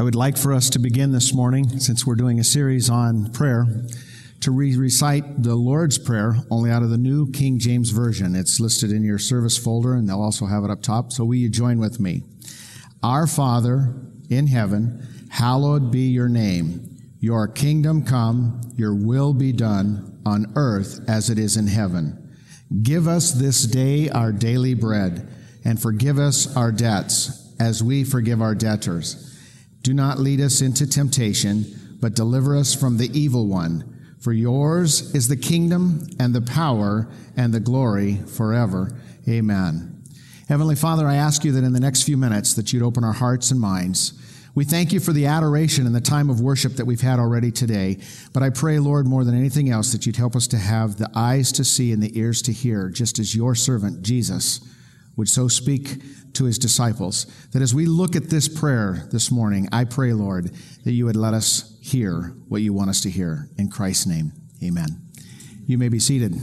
I would like for us to begin this morning, since we're doing a series on prayer, to re- recite the Lord's Prayer only out of the New King James Version. It's listed in your service folder, and they'll also have it up top. So will you join with me? Our Father in heaven, hallowed be your name. Your kingdom come, your will be done on earth as it is in heaven. Give us this day our daily bread, and forgive us our debts as we forgive our debtors do not lead us into temptation, but deliver us from the evil one. For yours is the kingdom and the power and the glory forever. Amen. Heavenly Father, I ask you that in the next few minutes that you'd open our hearts and minds. We thank you for the adoration and the time of worship that we've had already today. But I pray, Lord, more than anything else, that you'd help us to have the eyes to see and the ears to hear, just as your servant, Jesus, would so speak to his disciples. That as we look at this prayer this morning, I pray, Lord, that you would let us hear what you want us to hear. In Christ's name, amen. You may be seated.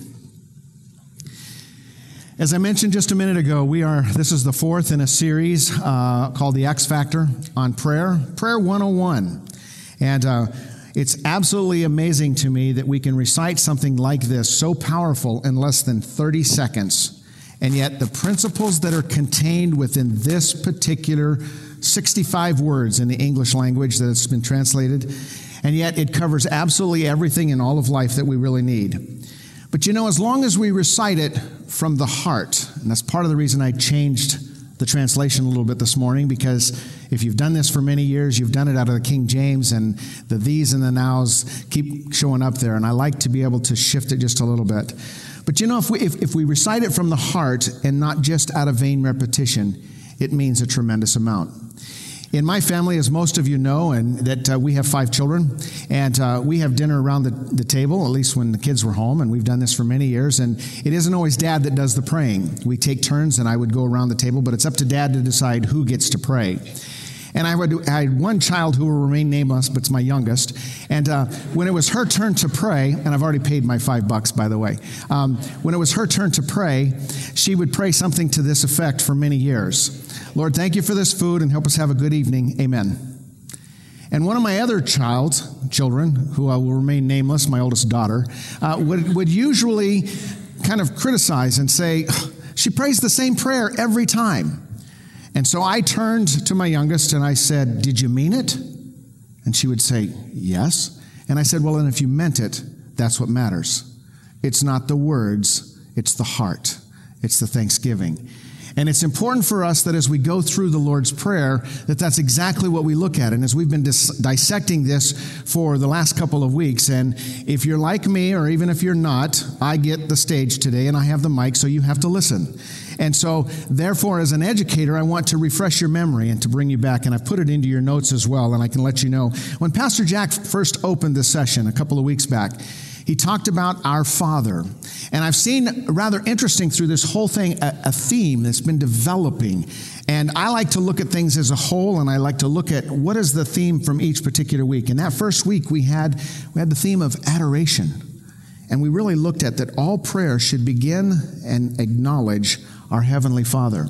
As I mentioned just a minute ago, we are, this is the fourth in a series uh, called The X Factor on Prayer, Prayer 101. And uh, it's absolutely amazing to me that we can recite something like this, so powerful, in less than 30 seconds and yet, the principles that are contained within this particular 65 words in the English language that it's been translated, and yet it covers absolutely everything in all of life that we really need. But you know, as long as we recite it from the heart, and that's part of the reason I changed the translation a little bit this morning, because if you've done this for many years, you've done it out of the King James, and the these and the nows keep showing up there, and I like to be able to shift it just a little bit. But you know, if we, if, if we recite it from the heart and not just out of vain repetition, it means a tremendous amount. In my family, as most of you know, and that uh, we have five children, and uh, we have dinner around the, the table, at least when the kids were home, and we've done this for many years. And it isn't always dad that does the praying. We take turns, and I would go around the table, but it's up to dad to decide who gets to pray. And I, I had one child who will remain nameless, but it's my youngest. And uh, when it was her turn to pray, and I've already paid my five bucks, by the way, um, when it was her turn to pray, she would pray something to this effect for many years Lord, thank you for this food and help us have a good evening. Amen. And one of my other child, children, who I will remain nameless, my oldest daughter, uh, would, would usually kind of criticize and say, she prays the same prayer every time. And so I turned to my youngest and I said, Did you mean it? And she would say, Yes. And I said, Well, then if you meant it, that's what matters. It's not the words, it's the heart, it's the thanksgiving. And it's important for us that as we go through the Lord's Prayer, that that's exactly what we look at. And as we've been dis- dissecting this for the last couple of weeks, and if you're like me, or even if you're not, I get the stage today and I have the mic, so you have to listen. And so, therefore, as an educator, I want to refresh your memory and to bring you back. And I've put it into your notes as well, and I can let you know. When Pastor Jack first opened this session a couple of weeks back, he talked about our Father. And I've seen rather interesting through this whole thing a, a, theme that's been developing. And I like to look at things as a whole, and I like to look at what is the theme from each particular week. And that first week we had we had the theme of adoration. And we really looked at that all prayer should begin and acknowledge our Heavenly Father.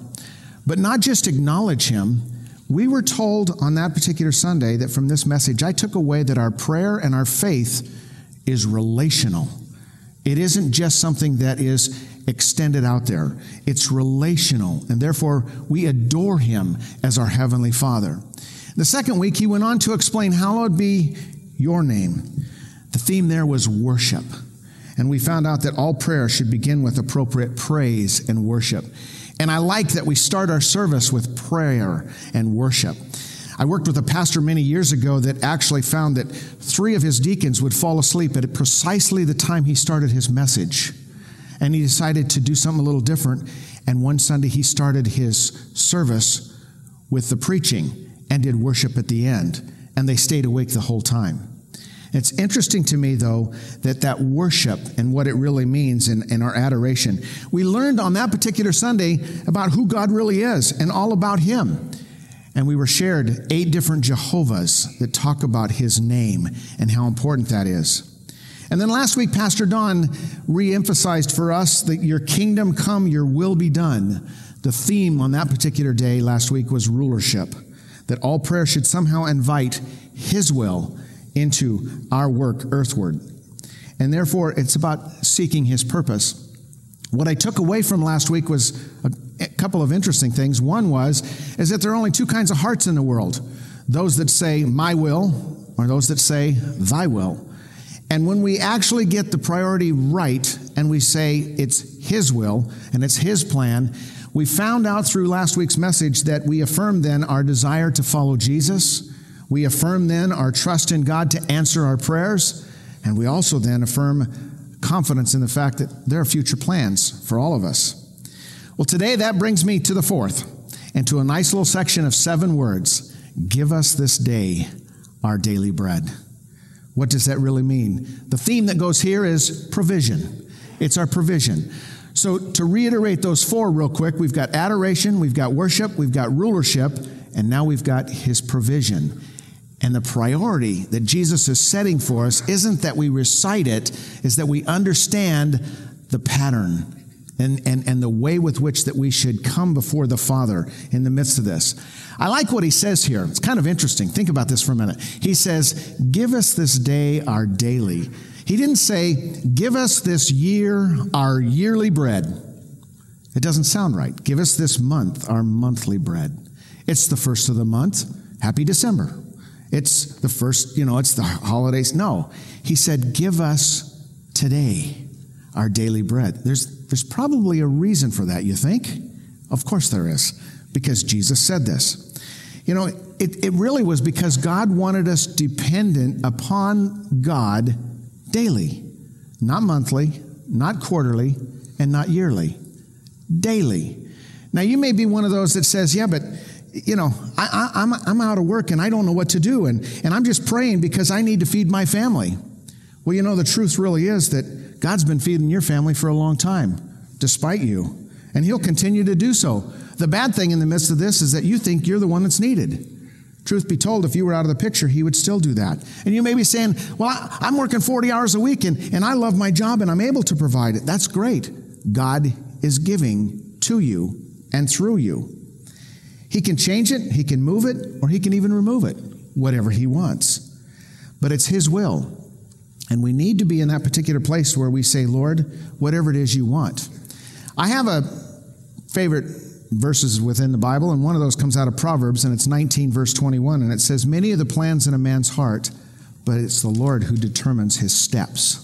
But not just acknowledge Him, we were told on that particular Sunday that from this message, I took away that our prayer and our faith is relational. It isn't just something that is extended out there, it's relational. And therefore, we adore him as our Heavenly Father. The second week, he went on to explain, Hallowed be your name. The theme there was worship. And we found out that all prayer should begin with appropriate praise and worship. And I like that we start our service with prayer and worship. I worked with a pastor many years ago that actually found that three of his deacons would fall asleep at precisely the time he started his message. And he decided to do something a little different. And one Sunday he started his service with the preaching and did worship at the end. And they stayed awake the whole time. It's interesting to me, though, that that worship and what it really means in, in our adoration. We learned on that particular Sunday about who God really is and all about Him. And we were shared eight different Jehovahs that talk about his name and how important that is. And then last week, Pastor Don re emphasized for us that your kingdom come, your will be done. The theme on that particular day last week was rulership. that all prayer should somehow invite His will into our work earthward. And therefore, it's about seeking His purpose. What I took away from last week was a, couple of interesting things. One was is that there are only two kinds of hearts in the world: those that say "My will," or those that say "Thy will." And when we actually get the priority right and we say it's His will and it's His plan, we found out through last week's message that we affirm then our desire to follow Jesus. We affirm then our trust in God to answer our prayers. And we also then affirm confidence in the fact that there are future plans for all of us. Well, today that brings me to the fourth and to a nice little section of seven words Give us this day our daily bread. What does that really mean? The theme that goes here is provision. It's our provision. So, to reiterate those four real quick, we've got adoration, we've got worship, we've got rulership, and now we've got his provision. And the priority that Jesus is setting for us isn't that we recite it, is that we understand the pattern and, and, and the way with which that we should come before the Father in the midst of this. I like what he says here. It's kind of interesting. Think about this for a minute. He says, Give us this day our daily. He didn't say, Give us this year our yearly bread. It doesn't sound right. Give us this month our monthly bread. It's the first of the month. Happy December. It's the first, you know, it's the holidays. No. He said, Give us today our daily bread. There's, there's probably a reason for that, you think? Of course there is, because Jesus said this. You know, it, it really was because God wanted us dependent upon God daily, not monthly, not quarterly, and not yearly. Daily. Now, you may be one of those that says, yeah, but you know, I, am I'm, I'm out of work and I don't know what to do, and, and I'm just praying because I need to feed my family. Well, you know, the truth really is that God's been feeding your family for a long time, despite you, and He'll continue to do so. The bad thing in the midst of this is that you think you're the one that's needed. Truth be told, if you were out of the picture, he would still do that. And you may be saying, Well, I'm working 40 hours a week and, and I love my job and I'm able to provide it. That's great. God is giving to you and through you. He can change it, he can move it, or he can even remove it, whatever he wants. But it's his will. And we need to be in that particular place where we say, Lord, whatever it is you want. I have a favorite verses within the Bible, and one of those comes out of Proverbs, and it's 19, verse 21, and it says, Many are the plans in a man's heart, but it's the Lord who determines his steps.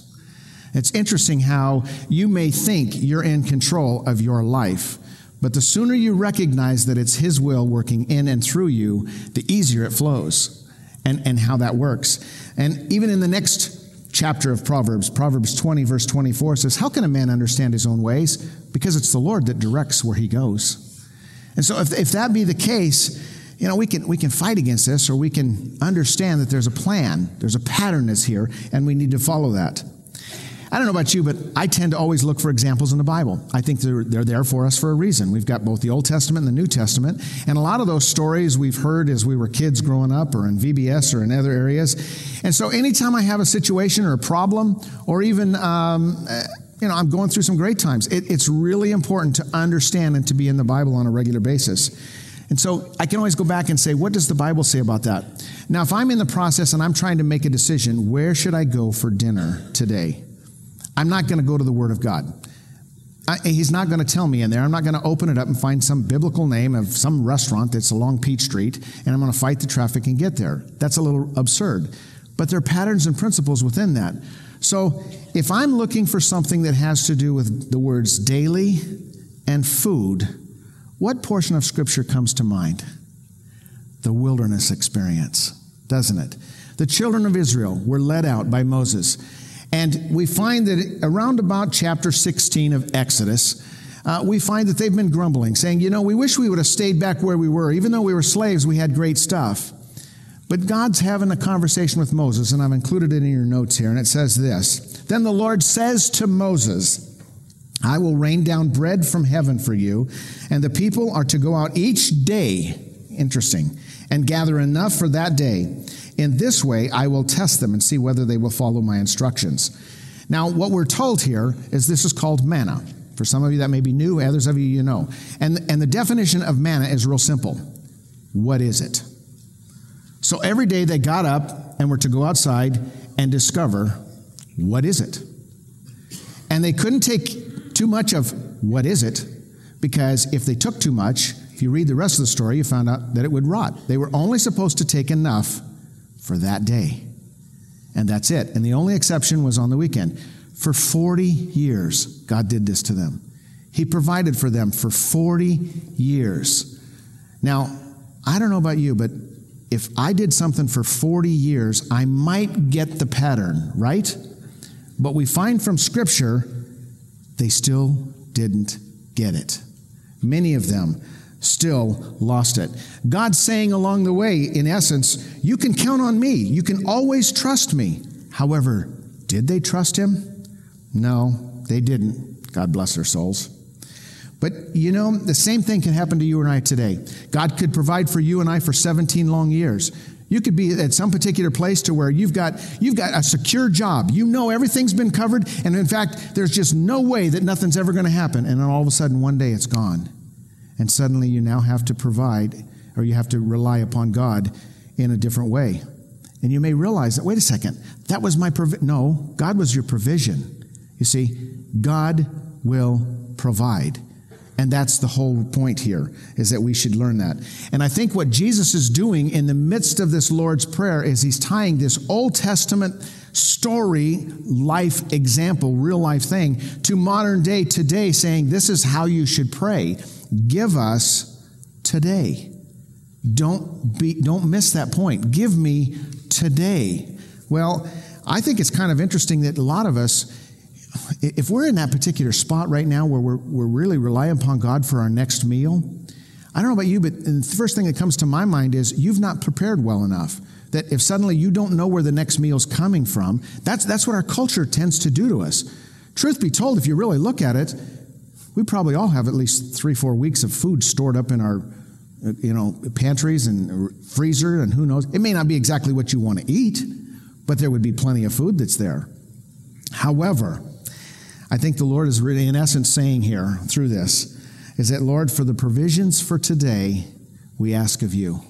It's interesting how you may think you're in control of your life, but the sooner you recognize that it's His will working in and through you, the easier it flows and, and how that works. And even in the next chapter of Proverbs, Proverbs 20, verse 24 says, How can a man understand his own ways? Because it's the Lord that directs where he goes. And so if, if that be the case, you know, we can, we can fight against this or we can understand that there's a plan, there's a pattern that's here, and we need to follow that. I don't know about you, but I tend to always look for examples in the Bible. I think they're, they're there for us for a reason. We've got both the Old Testament and the New Testament, and a lot of those stories we've heard as we were kids growing up or in VBS or in other areas. And so anytime I have a situation or a problem, or even, um, eh, you know, I'm going through some great times, it, it's really important to understand and to be in the Bible on a regular basis. And so I can always go back and say, what does the Bible say about that? Now, if I'm in the process and I'm trying to make a decision, where should I go for dinner today? I'm not going to go to the Word of God. I, he's not going to tell me in there. I'm not going to open it up and find some biblical name of some restaurant that's along Peach Street and I'm going to fight the traffic and get there. That's a little absurd. But there are patterns and principles within that. So if I'm looking for something that has to do with the words daily and food, what portion of Scripture comes to mind? The wilderness experience, doesn't it? The children of Israel were led out by Moses. And we find that around about chapter 16 of Exodus, uh, we find that they've been grumbling, saying, You know, we wish we would have stayed back where we were. Even though we were slaves, we had great stuff. But God's having a conversation with Moses, and I've included it in your notes here, and it says this Then the Lord says to Moses, I will rain down bread from heaven for you, and the people are to go out each day, interesting, and gather enough for that day. In this way, I will test them and see whether they will follow my instructions. Now, what we're told here is this is called manna. For some of you, that may be new, others of you, you know. And, and the definition of manna is real simple. What is it? So every day they got up and were to go outside and discover what is it? And they couldn't take too much of what is it because if they took too much, if you read the rest of the story, you found out that it would rot. They were only supposed to take enough for that day. And that's it. And the only exception was on the weekend. For 40 years, God did this to them. He provided for them for 40 years. Now, I don't know about you, but if I did something for 40 years, I might get the pattern, right? But we find from Scripture, they still didn't get it. Many of them still lost it. God's saying along the way, in essence, you can count on me. You can always trust me. However, did they trust him? No, they didn't. God bless their souls. But you know, the same thing can happen to you and I today. God could provide for you and I for 17 long years. You could be at some particular place to where you've got you've got a secure job. You know everything's been covered, and in fact, there's just no way that nothing's ever going to happen. And then all of a sudden, one day it's gone, and suddenly you now have to provide, or you have to rely upon God in a different way. And you may realize that wait a second, that was my provision. No, God was your provision. You see, God will provide. And that's the whole point here, is that we should learn that. And I think what Jesus is doing in the midst of this Lord's Prayer is he's tying this Old Testament story, life example, real life thing, to modern day today, saying, This is how you should pray. Give us today. Don't, be, don't miss that point. Give me today. Well, I think it's kind of interesting that a lot of us, if we're in that particular spot right now where we're, we're really relying upon God for our next meal, I don't know about you, but the first thing that comes to my mind is you've not prepared well enough. That if suddenly you don't know where the next meal's coming from, that's, that's what our culture tends to do to us. Truth be told, if you really look at it, we probably all have at least three, four weeks of food stored up in our you know, pantries and freezer and who knows. It may not be exactly what you want to eat, but there would be plenty of food that's there. However, I think the Lord is really, in essence, saying here through this is that, Lord, for the provisions for today, we ask of you.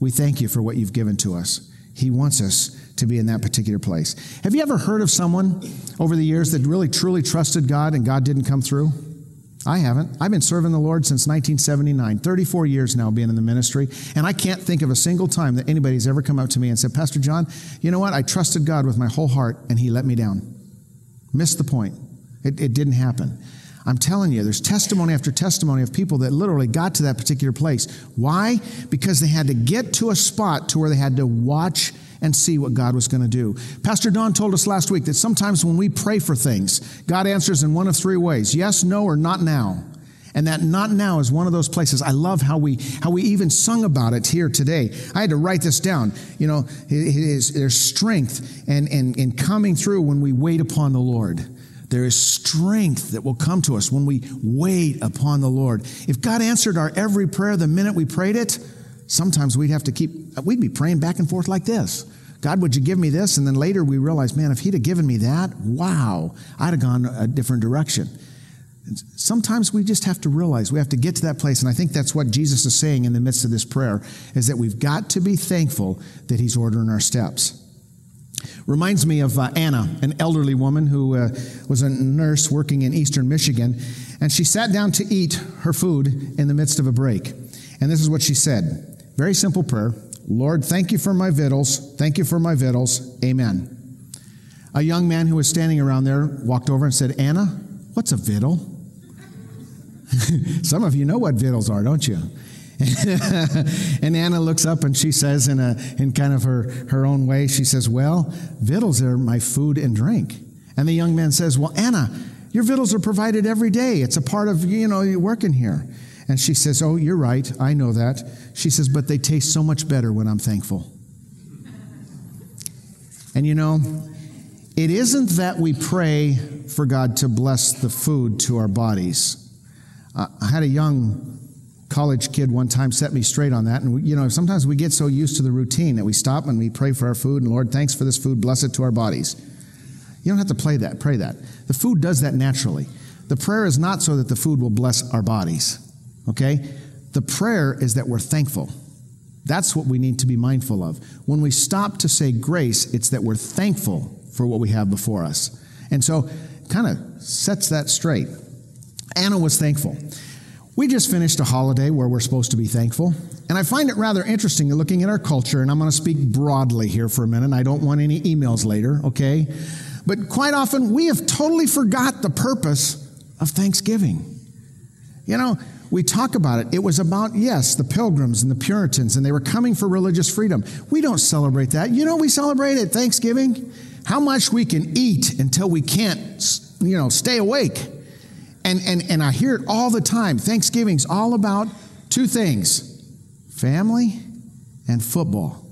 We thank you for what you've given to us. He wants us to be in that particular place. Have you ever heard of someone over the years that really truly trusted God and God didn't come through? I haven't. I've been serving the Lord since 1979, 34 years now being in the ministry, and I can't think of a single time that anybody's ever come up to me and said, Pastor John, you know what? I trusted God with my whole heart and he let me down. Missed the point. It, it didn't happen. I'm telling you, there's testimony after testimony of people that literally got to that particular place. Why? Because they had to get to a spot to where they had to watch and see what God was going to do. Pastor Don told us last week that sometimes when we pray for things, God answers in one of three ways yes, no, or not now. And that not now is one of those places. I love how we how we even sung about it here today. I had to write this down. You know, there's strength and, and, and coming through when we wait upon the Lord. There is strength that will come to us when we wait upon the Lord. If God answered our every prayer the minute we prayed it, sometimes we'd have to keep, we'd be praying back and forth like this. God, would you give me this? And then later we realize, man, if He'd have given me that, wow, I'd have gone a different direction. Sometimes we just have to realize we have to get to that place. And I think that's what Jesus is saying in the midst of this prayer is that we've got to be thankful that He's ordering our steps. Reminds me of uh, Anna, an elderly woman who uh, was a nurse working in eastern Michigan, and she sat down to eat her food in the midst of a break. And this is what she said very simple prayer Lord, thank you for my victuals. Thank you for my victuals. Amen. A young man who was standing around there walked over and said, Anna, what's a victual? Some of you know what victuals are, don't you? and Anna looks up and she says, in, a, in kind of her, her own way, she says, Well, victuals are my food and drink. And the young man says, Well, Anna, your victuals are provided every day. It's a part of, you know, you working here. And she says, Oh, you're right. I know that. She says, But they taste so much better when I'm thankful. and you know, it isn't that we pray for God to bless the food to our bodies. I had a young college kid one time set me straight on that. And, we, you know, sometimes we get so used to the routine that we stop and we pray for our food, and Lord, thanks for this food, bless it to our bodies. You don't have to play that, pray that. The food does that naturally. The prayer is not so that the food will bless our bodies. Okay? The prayer is that we're thankful. That's what we need to be mindful of. When we stop to say grace, it's that we're thankful for what we have before us. And so, kind of sets that straight. Anna was thankful. We just finished a holiday where we're supposed to be thankful. And I find it rather interesting looking at our culture, and I'm going to speak broadly here for a minute. I don't want any emails later, okay? But quite often, we have totally forgot the purpose of Thanksgiving. You know, we talk about it. It was about, yes, the pilgrims and the Puritans, and they were coming for religious freedom. We don't celebrate that. You know, we celebrate it Thanksgiving. How much we can eat until we can't, you know, stay awake. And, and, and I hear it all the time. Thanksgiving's all about two things family and football.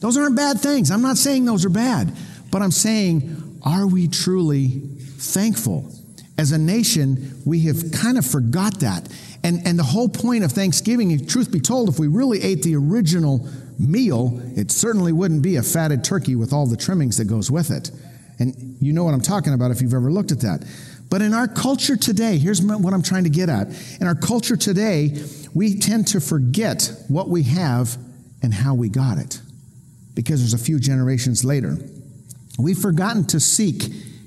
Those aren't bad things. I'm not saying those are bad, but I'm saying, are we truly thankful? As a nation, we have kind of forgot that. And, and the whole point of Thanksgiving, truth be told, if we really ate the original meal, it certainly wouldn't be a fatted turkey with all the trimmings that goes with it. And you know what I'm talking about if you've ever looked at that. But in our culture today, here's what I'm trying to get at. In our culture today, we tend to forget what we have and how we got it because there's a few generations later. We've forgotten to seek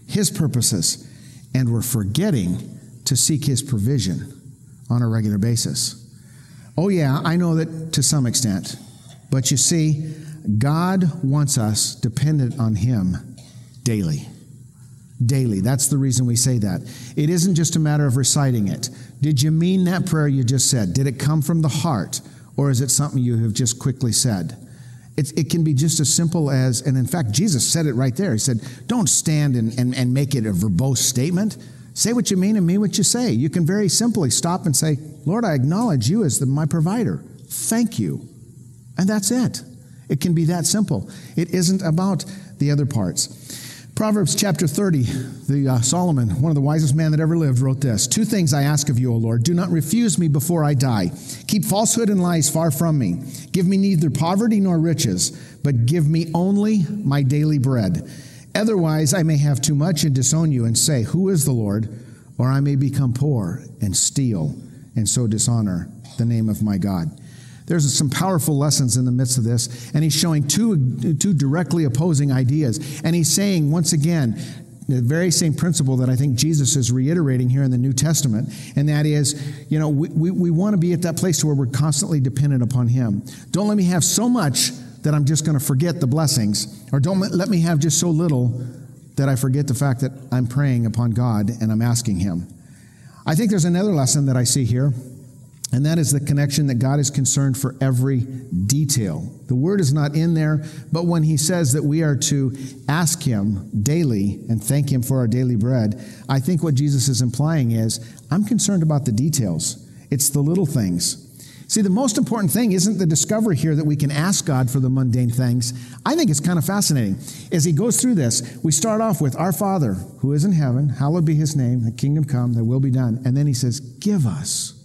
His purposes and we're forgetting to seek His provision on a regular basis. Oh, yeah, I know that to some extent. But you see, God wants us dependent on Him daily. Daily. That's the reason we say that. It isn't just a matter of reciting it. Did you mean that prayer you just said? Did it come from the heart? Or is it something you have just quickly said? It, it can be just as simple as, and in fact, Jesus said it right there. He said, Don't stand and, and, and make it a verbose statement. Say what you mean and mean what you say. You can very simply stop and say, Lord, I acknowledge you as the, my provider. Thank you. And that's it. It can be that simple. It isn't about the other parts. Proverbs chapter 30, the uh, Solomon, one of the wisest men that ever lived, wrote this Two things I ask of you, O Lord. Do not refuse me before I die. Keep falsehood and lies far from me. Give me neither poverty nor riches, but give me only my daily bread. Otherwise, I may have too much and disown you and say, Who is the Lord? Or I may become poor and steal and so dishonor the name of my God. There's some powerful lessons in the midst of this, and he's showing two, two directly opposing ideas. And he's saying, once again, the very same principle that I think Jesus is reiterating here in the New Testament, and that is, you know, we, we, we want to be at that place where we're constantly dependent upon Him. Don't let me have so much that I'm just going to forget the blessings, or don't let me have just so little that I forget the fact that I'm praying upon God and I'm asking Him. I think there's another lesson that I see here and that is the connection that God is concerned for every detail. The word is not in there, but when he says that we are to ask him daily and thank him for our daily bread, I think what Jesus is implying is I'm concerned about the details. It's the little things. See, the most important thing isn't the discovery here that we can ask God for the mundane things. I think it's kind of fascinating. As he goes through this, we start off with Our Father, who is in heaven, hallowed be his name, the kingdom come, thy will be done. And then he says, Give us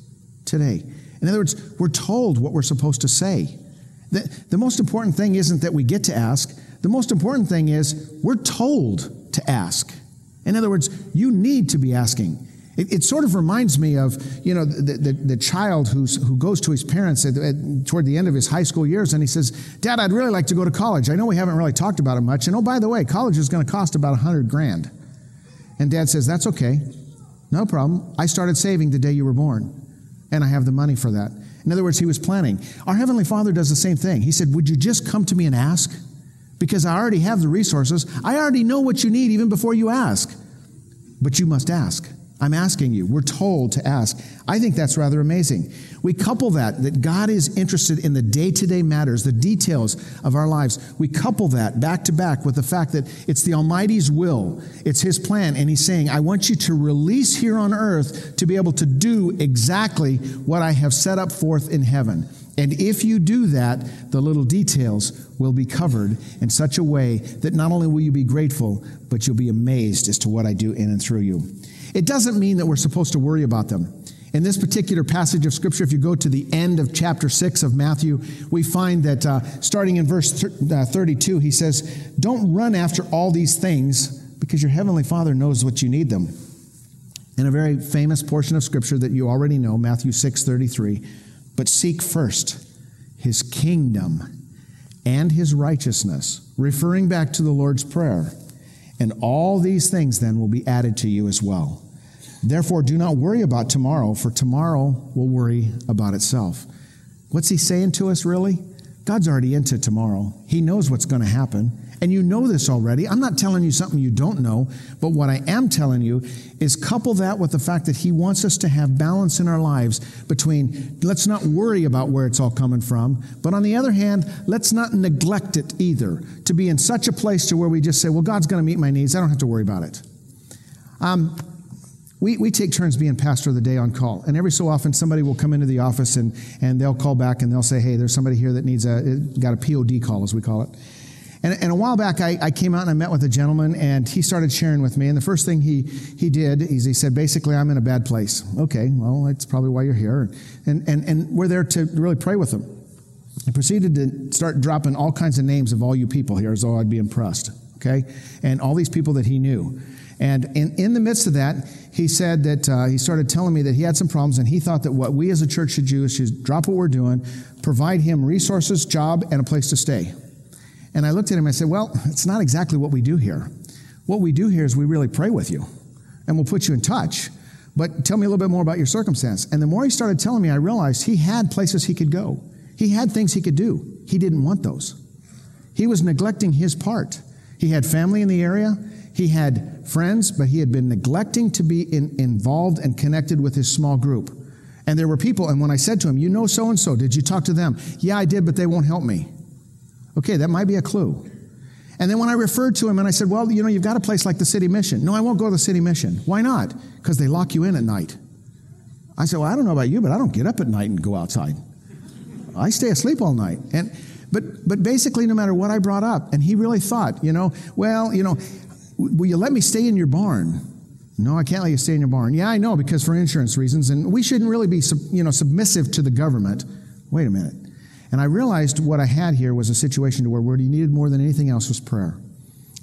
today. In other words, we're told what we're supposed to say. The, the most important thing isn't that we get to ask, the most important thing is we're told to ask. In other words, you need to be asking. It, it, sort of reminds me of, you know, the, the, the child who's, who goes to his parents at, at, toward the end of his high school years and he says, Dad, I'd really like to go to college. I know we haven't really talked about it much. And oh, by the way, college is going to cost about a hundred grand. And dad says, That's okay. No problem. I started saving the day you were born and I have the money for that. In other words, he was planning. Our Heavenly Father does the same thing. He said, Would you just come to me and ask? Because I already have the resources. I already know what you need even before you ask. But you must ask. I'm asking you. We're told to ask. I think that's rather amazing. We couple that, that God is interested in the day to day matters, the details of our lives. We couple that back to back with the fact that it's the Almighty's will, it's His plan. And He's saying, I want you to release here on earth to be able to do exactly what I have set up forth in heaven. And if you do that, the little details will be covered in such a way that not only will you be grateful, but you'll be amazed as to what I do in and through you. It doesn't mean that we're supposed to worry about them. In this particular passage of Scripture, if you go to the end of chapter 6 of Matthew, we find that uh, starting in verse uh, 32, he says, Don't run after all these things because your heavenly Father knows what you need them. In a very famous portion of Scripture that you already know, Matthew 6 33, but seek first his kingdom, and his righteousness, referring back to the Lord's Prayer. And all these things then will be added to you as well. Therefore, do not worry about tomorrow, for tomorrow will worry about itself. What's he saying to us, really? God's already into tomorrow. He knows what's going to happen. And you know this already. I'm not telling you something you don't know, but what I am telling you is couple that with the fact that He wants us to have balance in our lives between let's not worry about where it's all coming from, but on the other hand, let's not neglect it either. To be in such a place to where we just say, well, God's going to meet my needs. I don't have to worry about it. Um, we, we take turns being pastor of the day on call. And every so often, somebody will come into the office and, and they'll call back and they'll say, hey, there's somebody here that needs a, got a POD call, as we call it. And, and a while back, I, I, came out and I met with a gentleman, and he started sharing with me. And the first thing he, he did is he said, basically, I'm in a bad place. Okay, well, that's probably why you're here. And, and, and we're there to really pray with him. He proceeded to start dropping all kinds of names of all you people here as though I'd be impressed. Okay? And all these people that he knew. And in, in the midst of that, he said that uh, he started telling me that he had some problems, and he thought that what we as a church should do is should drop what we're doing, provide him resources, job, and a place to stay. And I looked at him and I said, Well, it's not exactly what we do here. What we do here is we really pray with you, and we'll put you in touch. But tell me a little bit more about your circumstance. And the more he started telling me, I realized he had places he could go. He had things he could do. He didn't want those. He was neglecting his part. He had family in the area. He had friends, but he had been neglecting to be in, involved and connected with his small group. And there were people, and when I said to him, You know so and so, did you talk to them? Yeah, I did, but they won't help me. Okay, that might be a clue. And then when I referred to him and I said, Well, you know, you've got a place like the City Mission. No, I won't go to the City Mission. Why not? Because they lock you in at night. I said, Well, I don't know about you, but I don't get up at night and go outside. I stay asleep all night. And but but basically no matter what I brought up, and he really thought, you know, well, you know, will you let me stay in your barn? No, I can't let you stay in your barn. Yeah, I know, because for insurance reasons, and we shouldn't really be, you know, submissive to the government. Wait a minute. And I realized what I had here was a situation to where what he needed more than anything else was prayer.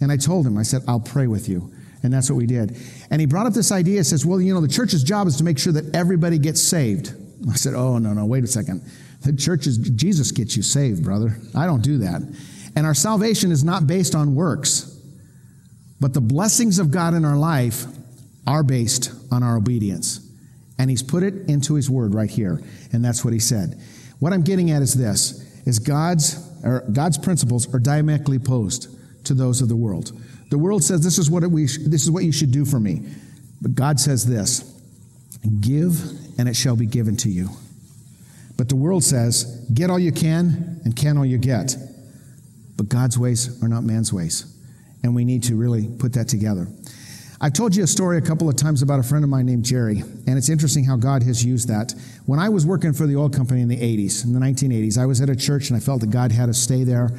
And I told him, I said, I'll pray with you. And that's what we did. And he brought up this idea, says, well, you know, the church's job is to make sure that everybody gets saved. I said, oh, no, no, wait a second. The church is, Jesus gets you saved, brother. I don't do that. And our salvation is not based on works, but the blessings of God in our life are based on our obedience. And he's put it into his word right here. And that's what he said. What I'm getting at is this is God's or God's principles are diametrically opposed to those of the world. The world says this is what we this is what you should do for me. But God says this, give and it shall be given to you. But the world says, get all you can and can all you get. But God's ways are not man's ways. And we need to really put that together. I've told you a story a couple of times about a friend of mine named Jerry, and it's interesting how God has used that. When I was working for the oil company in the 80s, in the 1980s, I was at a church and I felt that God had us stay there.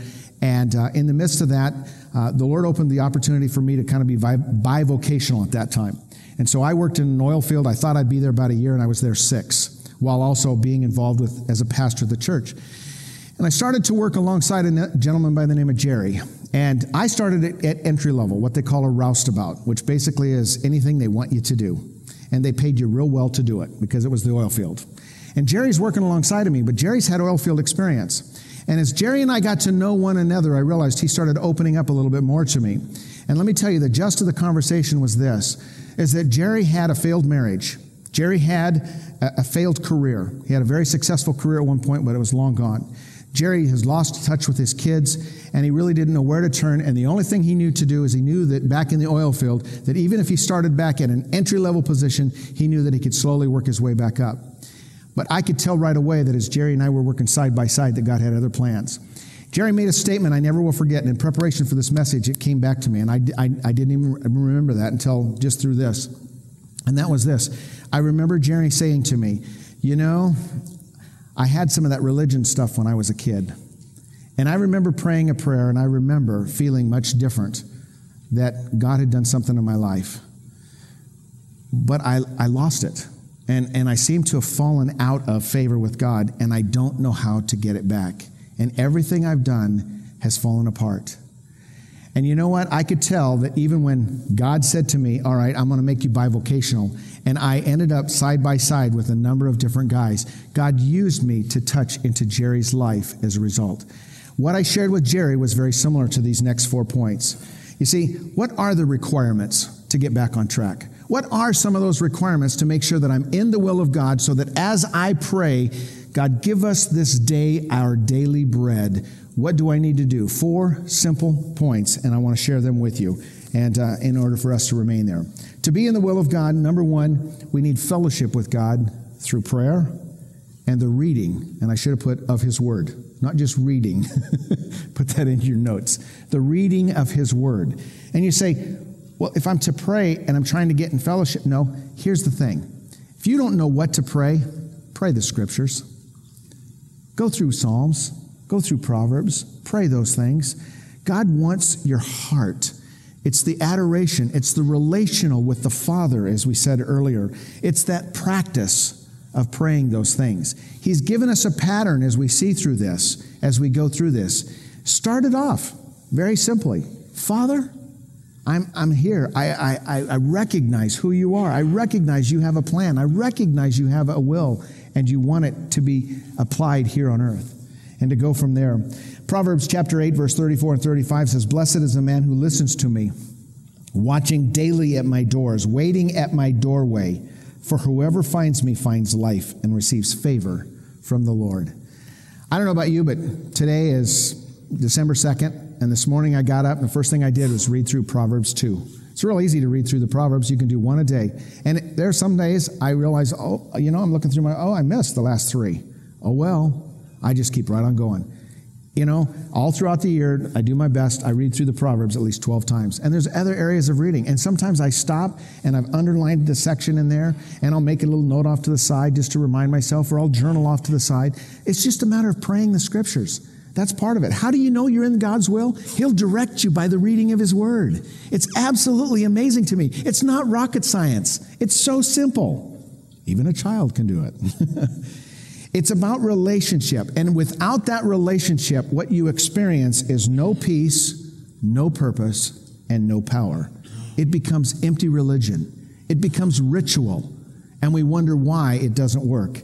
And uh, in the midst of that, uh, the Lord opened the opportunity for me to kind of be bivocational at that time. And so I worked in an oil field. I thought I'd be there about a year, and I was there six, while also being involved with as a pastor of the church. And I started to work alongside a gentleman by the name of Jerry. And I started at, at entry level, what they call a roustabout, which basically is anything they want you to do. And they paid you real well to do it because it was the oil field. And Jerry's working alongside of me, but Jerry's had oil field experience. And as Jerry and I got to know one another, I realized he started opening up a little bit more to me. And let me tell you, the gist of the conversation was this, is that Jerry had a failed marriage. Jerry had a, a failed career. He had a very successful career at one point, but it was long gone. Jerry has lost touch with his kids and he really didn't know where to turn. And the only thing he knew to do is he knew that back in the oil field, that even if he started back at an entry level position, he knew that he could slowly work his way back up. But I could tell right away that as Jerry and I were working side by side, that God had other plans. Jerry made a statement I never will forget, and in preparation for this message, it came back to me, and I, I, I didn't even remember that until just through this. And that was this I remember Jerry saying to me, You know, I had some of that religion stuff when I was a kid. And I remember praying a prayer, and I remember feeling much different that God had done something in my life. But I, I lost it. And, and I seem to have fallen out of favor with God, and I don't know how to get it back. And everything I've done has fallen apart. And you know what? I could tell that even when God said to me, All right, I'm going to make you bivocational, and I ended up side by side with a number of different guys, God used me to touch into Jerry's life as a result. What I shared with Jerry was very similar to these next four points. You see, what are the requirements to get back on track? What are some of those requirements to make sure that I'm in the will of God so that as I pray, God, give us this day our daily bread. What do I need to do? Four simple points, and I want to share them with you, and uh, in order for us to remain there. To be in the will of God, number one, we need fellowship with God through prayer and the reading, and I should have put of His Word, not just reading. put that in your notes. The reading of His Word. And you say, well, if I'm to pray and I'm trying to get in fellowship, no, here's the thing. If you don't know what to pray, pray the scriptures. Go through Psalms, go through Proverbs, pray those things. God wants your heart. It's the adoration, it's the relational with the Father, as we said earlier. It's that practice of praying those things. He's given us a pattern as we see through this, as we go through this. Start it off very simply Father, I'm, I'm here. I, I, I recognize who you are. I recognize you have a plan. I recognize you have a will and you want it to be applied here on earth and to go from there. Proverbs chapter 8, verse 34 and 35 says, Blessed is the man who listens to me, watching daily at my doors, waiting at my doorway. For whoever finds me finds life and receives favor from the Lord. I don't know about you, but today is December 2nd, and this morning I got up, and the first thing I did was read through Proverbs 2. It's real easy to read through the Proverbs. You can do one a day. And there are some days I realize, oh, you know, I'm looking through my, oh, I missed the last three. Oh, well, I just keep right on going. You know, all throughout the year, I do my best. I read through the Proverbs at least 12 times. And there's other areas of reading. And sometimes I stop and I've underlined the section in there and I'll make a little note off to the side just to remind myself, or I'll journal off to the side. It's just a matter of praying the scriptures. That's part of it. How do you know you're in God's will? He'll direct you by the reading of His Word. It's absolutely amazing to me. It's not rocket science, it's so simple. Even a child can do it. it's about relationship. And without that relationship, what you experience is no peace, no purpose, and no power. It becomes empty religion, it becomes ritual, and we wonder why it doesn't work.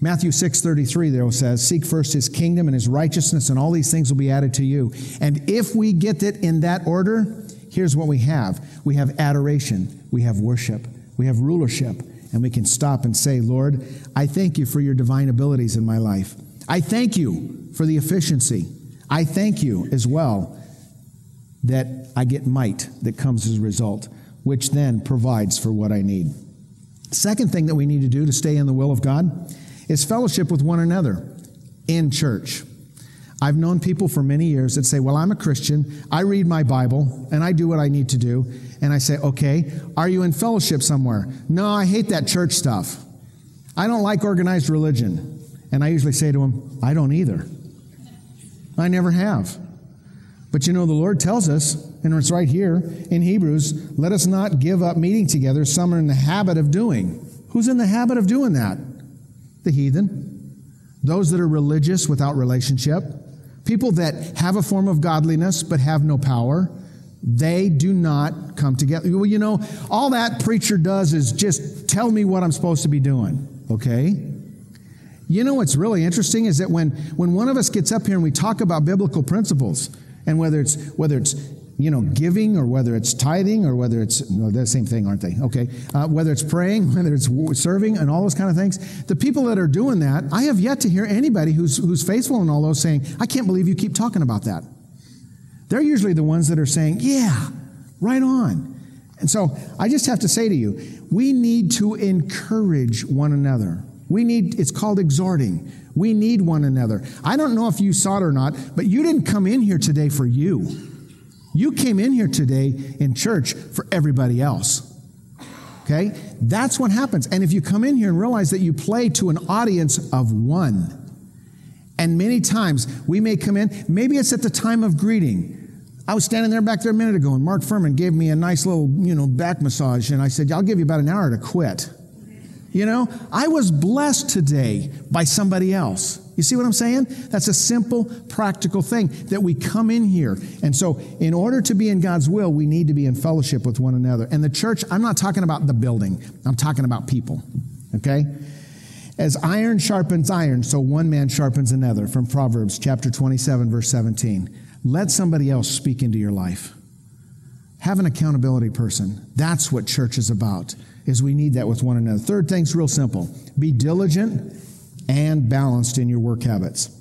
Matthew 6:33 there says, "Seek first his kingdom and his righteousness and all these things will be added to you." And if we get it in that order, here's what we have. We have adoration, we have worship, we have rulership, and we can stop and say, "Lord, I thank you for your divine abilities in my life. I thank you for the efficiency. I thank you as well that I get might that comes as a result, which then provides for what I need." Second thing that we need to do to stay in the will of God is fellowship with one another in church. I've known people for many years that say, Well, I'm a Christian, I read my Bible, and I do what I need to do. And I say, Okay, are you in fellowship somewhere? No, I hate that church stuff. I don't like organized religion. And I usually say to them, I don't either. I never have. But you know, the Lord tells us, and it's right here in Hebrews, let us not give up meeting together. Some are in the habit of doing. Who's in the habit of doing that? the heathen, those that are religious without relationship, people that have a form of godliness but have no power, they do not come together. Well, you know, all that preacher does is just tell me what I'm supposed to be doing, okay? You know what's really interesting is that when, when one of us gets up here and we talk about biblical principles, and whether it's whether it's you know, giving or whether it's tithing or whether it's, the same thing, aren't they? Okay. Uh, whether it's praying, whether it's serving and all those kind of things. The people that are doing that, I have yet to hear anybody who's, who's faithful in all those saying, I can't believe you keep talking about that. They're usually the ones that are saying, yeah, right on. And so I just have to say to you, we need to encourage one another. We need, it's called exhorting. We need one another. I don't know if you saw it or not, but you didn't come in here today for you. You came in here today in church for everybody else. Okay? That's what happens. And if you come in here and realize that you play to an audience of one, and many times we may come in, maybe it's at the time of greeting. I was standing there back there a minute ago, and Mark Furman gave me a nice little, you know, back massage, and I said, I'll give you about an hour to quit. You know, I was blessed today by somebody else. You see what I'm saying? That's a simple, practical thing that we come in here. And so, in order to be in God's will, we need to be in fellowship with one another. And the church, I'm not talking about the building, I'm talking about people. Okay? As iron sharpens iron, so one man sharpens another, from Proverbs chapter 27, verse 17. Let somebody else speak into your life. Have an accountability person. That's what church is about is we need that with one another. Third thing's real simple. Be diligent and balanced in your work habits.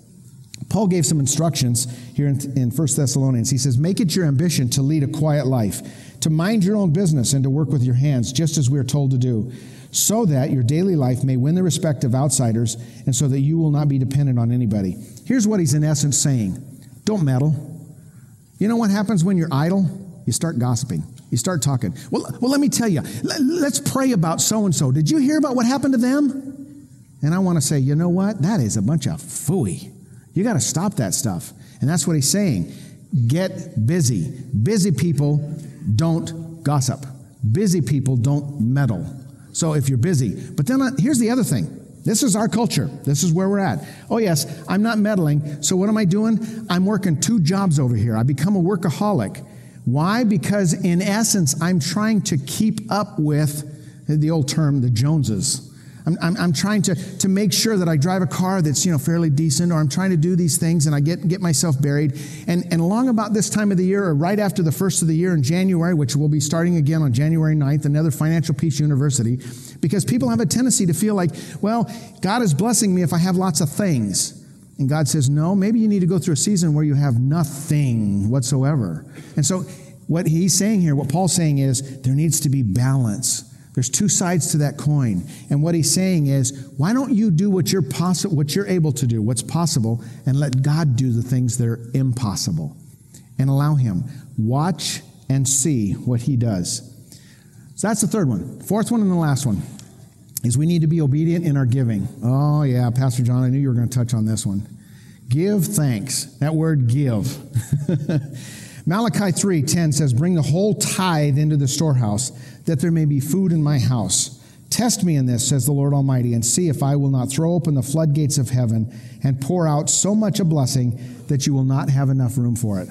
Paul gave some instructions here in, in 1 Thessalonians. He says, Make it your ambition to lead a quiet life, to mind your own business, and to work with your hands, just as we are told to do, so that your daily life may win the respect of outsiders, and so that you will not be dependent on anybody. Here's what he's in essence saying Don't meddle. You know what happens when you're idle? You start gossiping. You start talking. Well, well let me tell you, let's pray about so and so. Did you hear about what happened to them? And I want to say, you know what? That is a bunch of fooey. You got to stop that stuff. And that's what he's saying. Get busy. Busy people don't gossip. Busy people don't meddle. So if you're busy, but then here's the other thing. This is our culture. This is where we're at. Oh, yes, I'm not meddling. So what am I doing? I'm working two jobs over here. I become a workaholic. Why? Because in essence, I'm trying to keep up with the old term, the Joneses. I'm, I'm, I'm, trying to, to make sure that I drive a car that's you know fairly decent, or I'm trying to do these things and I get, get myself buried. And, and along about this time of the year, or right after the first of the year in January, which we'll be starting again on January 9th, another Financial Peace University, because people have a tendency to feel like, well, God is blessing me if I have lots of things. And God says, no, maybe you need to go through a season where you have nothing whatsoever. And so, what he's saying here, what Paul's saying is, there needs to be balance. There's two sides to that coin. And what he's saying is, why don't you do what you're, possi- what you're able to do, what's possible, and let God do the things that are impossible? And allow him. Watch and see what he does. So that's the third one. Fourth one and the last one is we need to be obedient in our giving. Oh, yeah, Pastor John, I knew you were going to touch on this one. Give thanks. That word give. Malachi 3:10 says, "Bring the whole tithe into the storehouse, that there may be food in my house. Test me in this," says the Lord Almighty, "and see if I will not throw open the floodgates of heaven and pour out so much a blessing that you will not have enough room for it."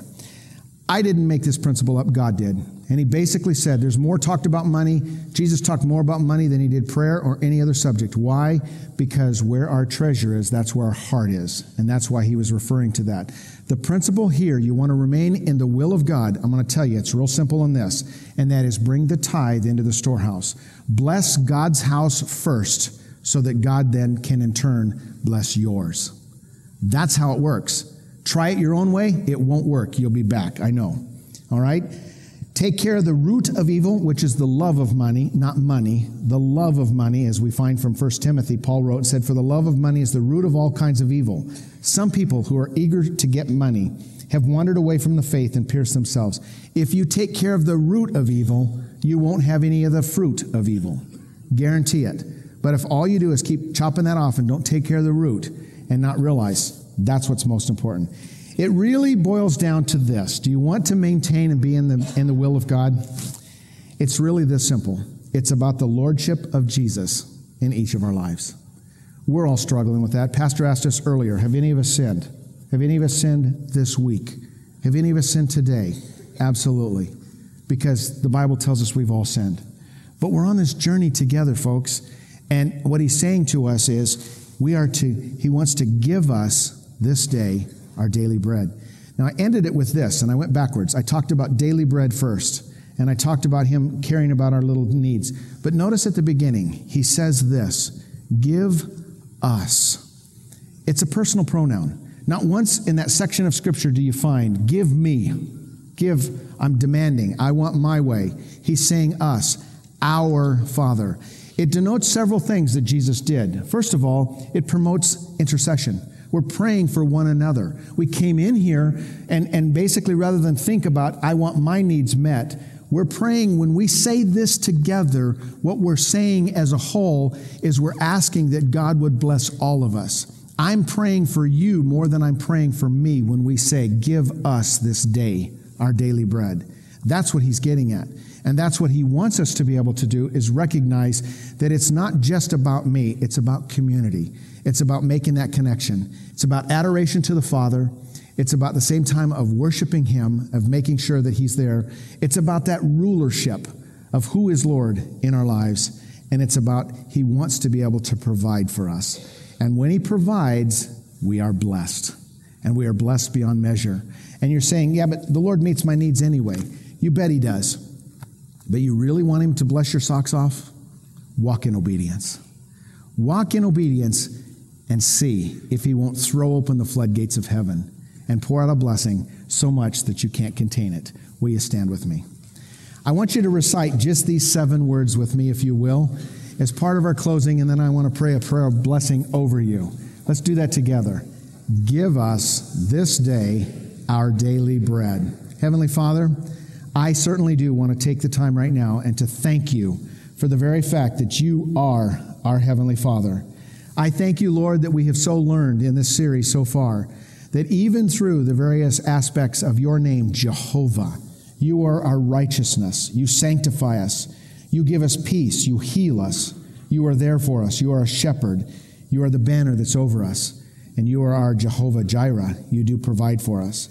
I didn't make this principle up, God did. And he basically said there's more talked about money. Jesus talked more about money than he did prayer or any other subject. Why? Because where our treasure is, that's where our heart is. And that's why he was referring to that. The principle here, you want to remain in the will of God. I'm going to tell you, it's real simple in this, and that is bring the tithe into the storehouse. Bless God's house first so that God then can in turn bless yours. That's how it works. Try it your own way, it won't work. You'll be back, I know. All right? Take care of the root of evil, which is the love of money, not money. The love of money, as we find from 1 Timothy, Paul wrote, said, For the love of money is the root of all kinds of evil. Some people who are eager to get money have wandered away from the faith and pierced themselves. If you take care of the root of evil, you won't have any of the fruit of evil. Guarantee it. But if all you do is keep chopping that off and don't take care of the root and not realize that's what's most important. It really boils down to this. Do you want to maintain and be in the, in the will of God? It's really this simple. It's about the lordship of Jesus in each of our lives. We're all struggling with that. Pastor asked us earlier Have any of us sinned? Have any of us sinned this week? Have any of us sinned today? Absolutely. Because the Bible tells us we've all sinned. But we're on this journey together, folks. And what he's saying to us is we are to, he wants to give us this day our daily bread. Now, I ended it with this, and I went backwards. I talked about daily bread first, and I talked about him caring about our little needs. But notice at the beginning, he says this Give us. It's a personal pronoun. Not once in that section of Scripture do you find, Give me. Give, I'm demanding. I want my way. He's saying us, our Father. It denotes several things that Jesus did. First of all, it promotes intercession. We're praying for one another. We came in here and, and basically, rather than think about, I want my needs met, we're praying when we say this together, what we're saying as a whole is we're asking that God would bless all of us. I'm praying for you more than I'm praying for me when we say, Give us this day our daily bread. That's what he's getting at. And that's what he wants us to be able to do is recognize that it's not just about me, it's about community. It's about making that connection. It's about adoration to the Father. It's about the same time of worshiping him, of making sure that he's there. It's about that rulership of who is Lord in our lives. And it's about he wants to be able to provide for us. And when he provides, we are blessed. And we are blessed beyond measure. And you're saying, yeah, but the Lord meets my needs anyway. You bet he does. But you really want him to bless your socks off? Walk in obedience. Walk in obedience and see if he won't throw open the floodgates of heaven and pour out a blessing so much that you can't contain it. Will you stand with me? I want you to recite just these seven words with me, if you will, as part of our closing, and then I want to pray a prayer of blessing over you. Let's do that together. Give us this day our daily bread. Heavenly Father, I certainly do want to take the time right now and to thank you for the very fact that you are our Heavenly Father. I thank you, Lord, that we have so learned in this series so far that even through the various aspects of your name, Jehovah, you are our righteousness. You sanctify us. You give us peace. You heal us. You are there for us. You are a shepherd. You are the banner that's over us. And you are our Jehovah Jireh. You do provide for us.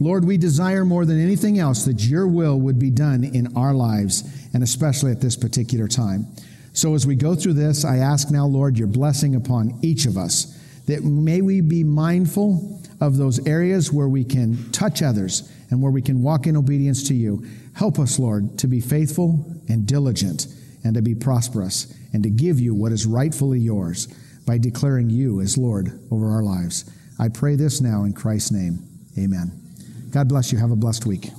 Lord, we desire more than anything else that your will would be done in our lives, and especially at this particular time. So as we go through this, I ask now, Lord, your blessing upon each of us, that may we be mindful of those areas where we can touch others and where we can walk in obedience to you. Help us, Lord, to be faithful and diligent and to be prosperous and to give you what is rightfully yours by declaring you as Lord over our lives. I pray this now in Christ's name. Amen. God bless you. Have a blessed week.